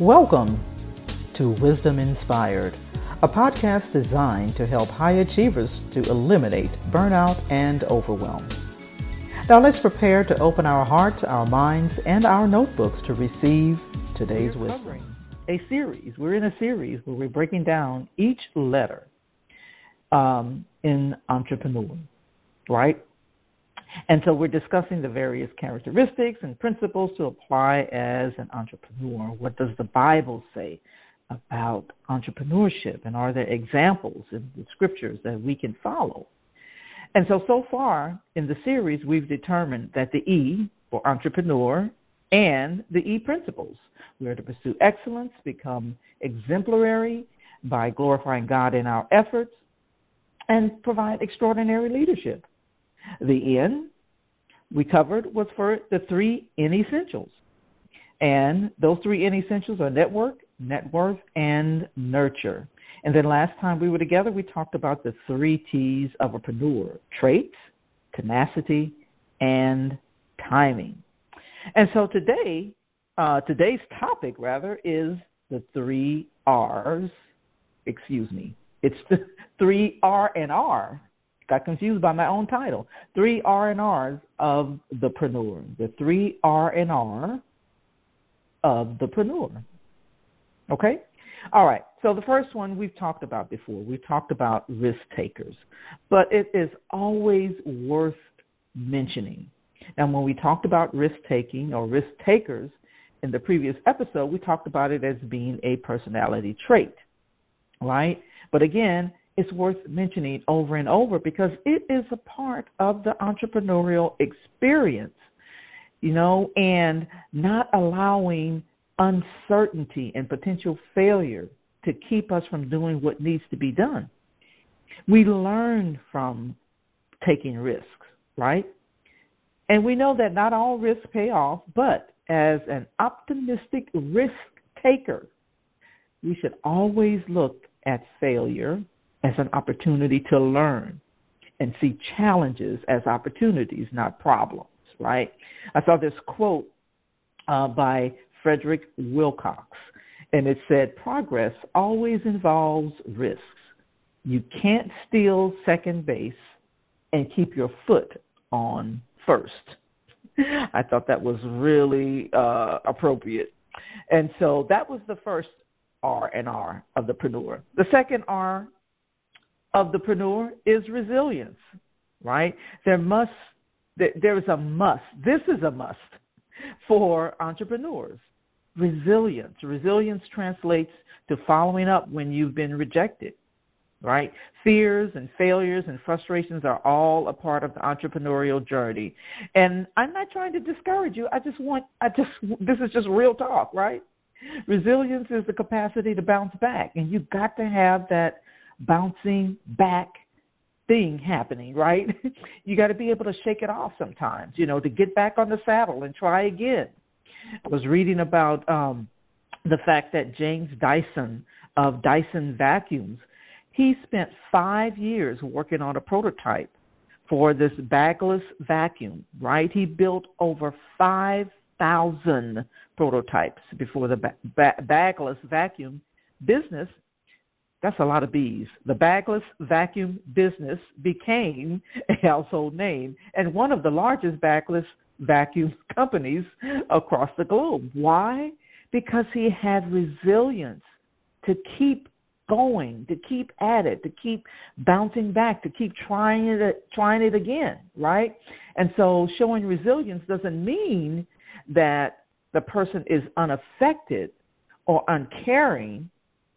Welcome to Wisdom Inspired, a podcast designed to help high achievers to eliminate burnout and overwhelm. Now let's prepare to open our hearts, our minds, and our notebooks to receive today's wisdom. A series. We're in a series where we're breaking down each letter um, in entrepreneur, right? And so we're discussing the various characteristics and principles to apply as an entrepreneur. What does the Bible say about entrepreneurship? And are there examples in the scriptures that we can follow? And so, so far in the series, we've determined that the E for entrepreneur and the E principles. We are to pursue excellence, become exemplary by glorifying God in our efforts, and provide extraordinary leadership. The N we covered was for the three N essentials. And those three N essentials are network, net worth, and nurture. And then last time we were together, we talked about the three T's of a preneur traits, tenacity, and timing. And so today, uh, today's topic, rather, is the three R's. Excuse me. It's the three R and R got confused by my own title. Three R and R's of the preneur. The three R and R of the preneur. Okay? All right. So the first one we've talked about before. We've talked about risk takers. But it is always worth mentioning. And when we talked about risk taking or risk takers in the previous episode, we talked about it as being a personality trait. Right? But again, it's worth mentioning over and over because it is a part of the entrepreneurial experience, you know, and not allowing uncertainty and potential failure to keep us from doing what needs to be done. We learn from taking risks, right? And we know that not all risks pay off, but as an optimistic risk taker, we should always look at failure as an opportunity to learn and see challenges as opportunities, not problems, right? I saw this quote uh, by Frederick Wilcox, and it said, Progress always involves risks. You can't steal second base and keep your foot on first. I thought that was really uh, appropriate. And so that was the first R and R of the preneur. The second R of the preneur is resilience, right? There must, there is a must. This is a must for entrepreneurs. Resilience. Resilience translates to following up when you've been rejected, right? Fears and failures and frustrations are all a part of the entrepreneurial journey. And I'm not trying to discourage you. I just want, I just, this is just real talk, right? Resilience is the capacity to bounce back, and you've got to have that bouncing back thing happening, right? you got to be able to shake it off sometimes, you know, to get back on the saddle and try again. I was reading about um, the fact that James Dyson of Dyson Vacuums, he spent five years working on a prototype for this bagless vacuum, right? He built over 5,000 prototypes before the ba- ba- bagless vacuum business that's a lot of bees. The bagless vacuum business became a household name and one of the largest bagless vacuum companies across the globe. Why? Because he had resilience to keep going, to keep at it, to keep bouncing back, to keep trying it trying it again, right? And so showing resilience doesn't mean that the person is unaffected or uncaring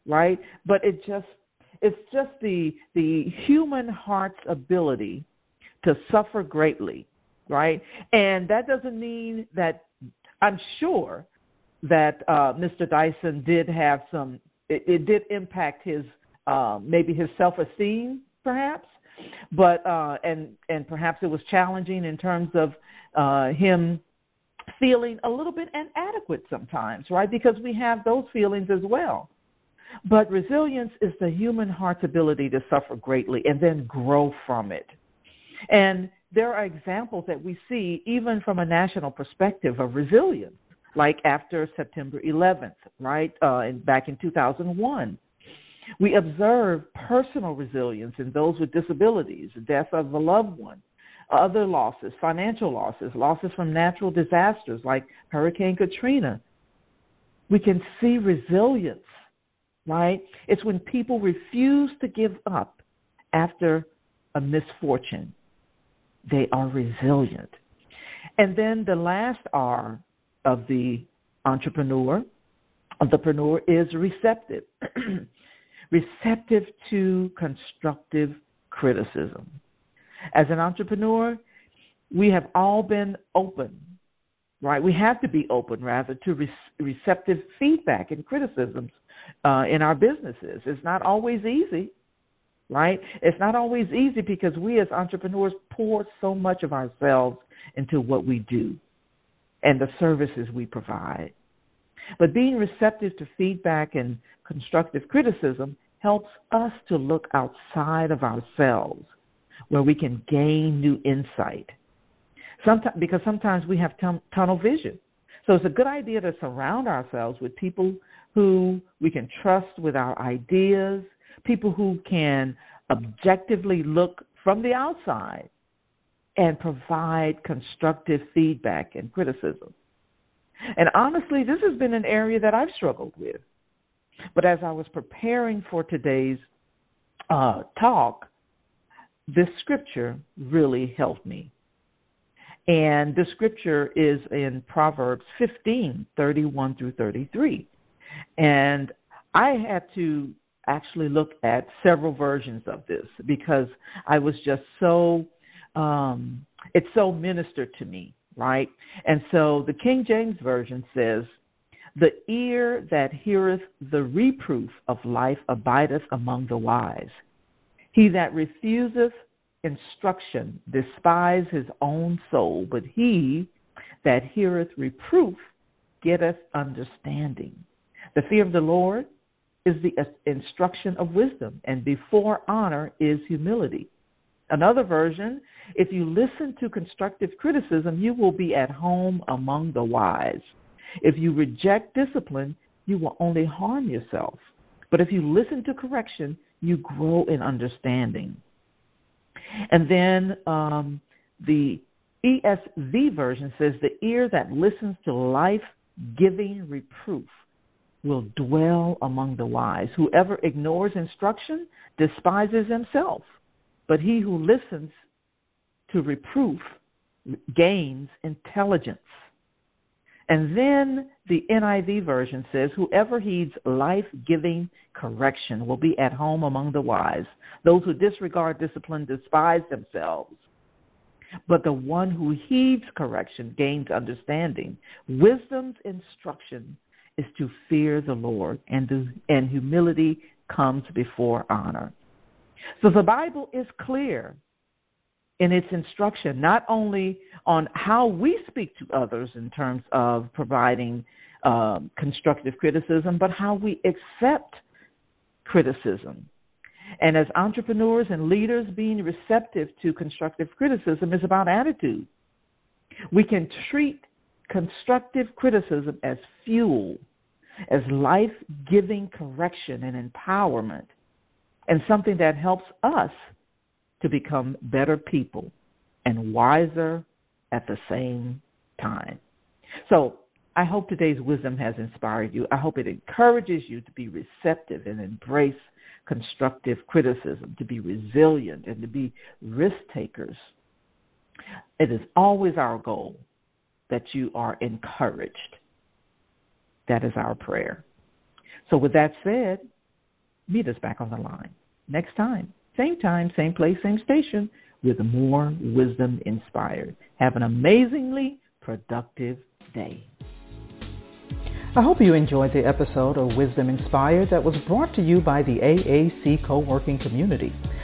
right? But it just it's just the the human heart's ability to suffer greatly, right? And that doesn't mean that I'm sure that uh, Mr. Dyson did have some. It, it did impact his uh, maybe his self esteem, perhaps, but uh, and and perhaps it was challenging in terms of uh, him feeling a little bit inadequate sometimes, right? Because we have those feelings as well. But resilience is the human heart's ability to suffer greatly and then grow from it. And there are examples that we see, even from a national perspective, of resilience. like after September 11th, right? Uh, and back in 2001. We observe personal resilience in those with disabilities, death of a loved one, other losses, financial losses, losses from natural disasters like Hurricane Katrina. We can see resilience, right? It's when people refuse to give up after a misfortune. They are resilient. And then the last R of the entrepreneur, entrepreneur is receptive. receptive to constructive criticism. As an entrepreneur, we have all been open, right? We have to be open, rather, to re- receptive feedback and criticisms uh, in our businesses. It's not always easy, right? It's not always easy because we as entrepreneurs pour so much of ourselves into what we do and the services we provide. But being receptive to feedback and constructive criticism helps us to look outside of ourselves where we can gain new insight. Sometimes, because sometimes we have t- tunnel vision. So it's a good idea to surround ourselves with people who we can trust with our ideas, people who can objectively look from the outside and provide constructive feedback and criticism. And honestly, this has been an area that I've struggled with. But as I was preparing for today's uh, talk, this scripture really helped me. And the scripture is in Proverbs 15, 31 through 33. And I had to actually look at several versions of this because I was just so, um, it's so ministered to me, right? And so the King James Version says, the ear that heareth the reproof of life abideth among the wise. He that refuseth instruction despise his own soul, but he that heareth reproof getteth understanding. The fear of the Lord is the instruction of wisdom, and before honor is humility. Another version, if you listen to constructive criticism, you will be at home among the wise. If you reject discipline, you will only harm yourself. But if you listen to correction, you grow in understanding. And then um, the ESV version says, The ear that listens to life giving reproof will dwell among the wise. Whoever ignores instruction despises himself, but he who listens to reproof gains intelligence. And then the NIV version says, Whoever heeds life giving correction will be at home among the wise. Those who disregard discipline despise themselves. But the one who heeds correction gains understanding. Wisdom's instruction is to fear the Lord, and, and humility comes before honor. So the Bible is clear in its instruction, not only on how we speak to others in terms of providing um, constructive criticism, but how we accept criticism. And as entrepreneurs and leaders, being receptive to constructive criticism is about attitude. We can treat constructive criticism as fuel, as life giving correction and empowerment, and something that helps us to become better people and wiser at the same time. So I hope today's wisdom has inspired you. I hope it encourages you to be receptive and embrace constructive criticism, to be resilient, and to be risk takers. It is always our goal that you are encouraged. That is our prayer. So, with that said, meet us back on the line next time. Same time, same place, same station, with more wisdom inspired. Have an amazingly productive day. I hope you enjoyed the episode of Wisdom Inspired that was brought to you by the AAC Co working community,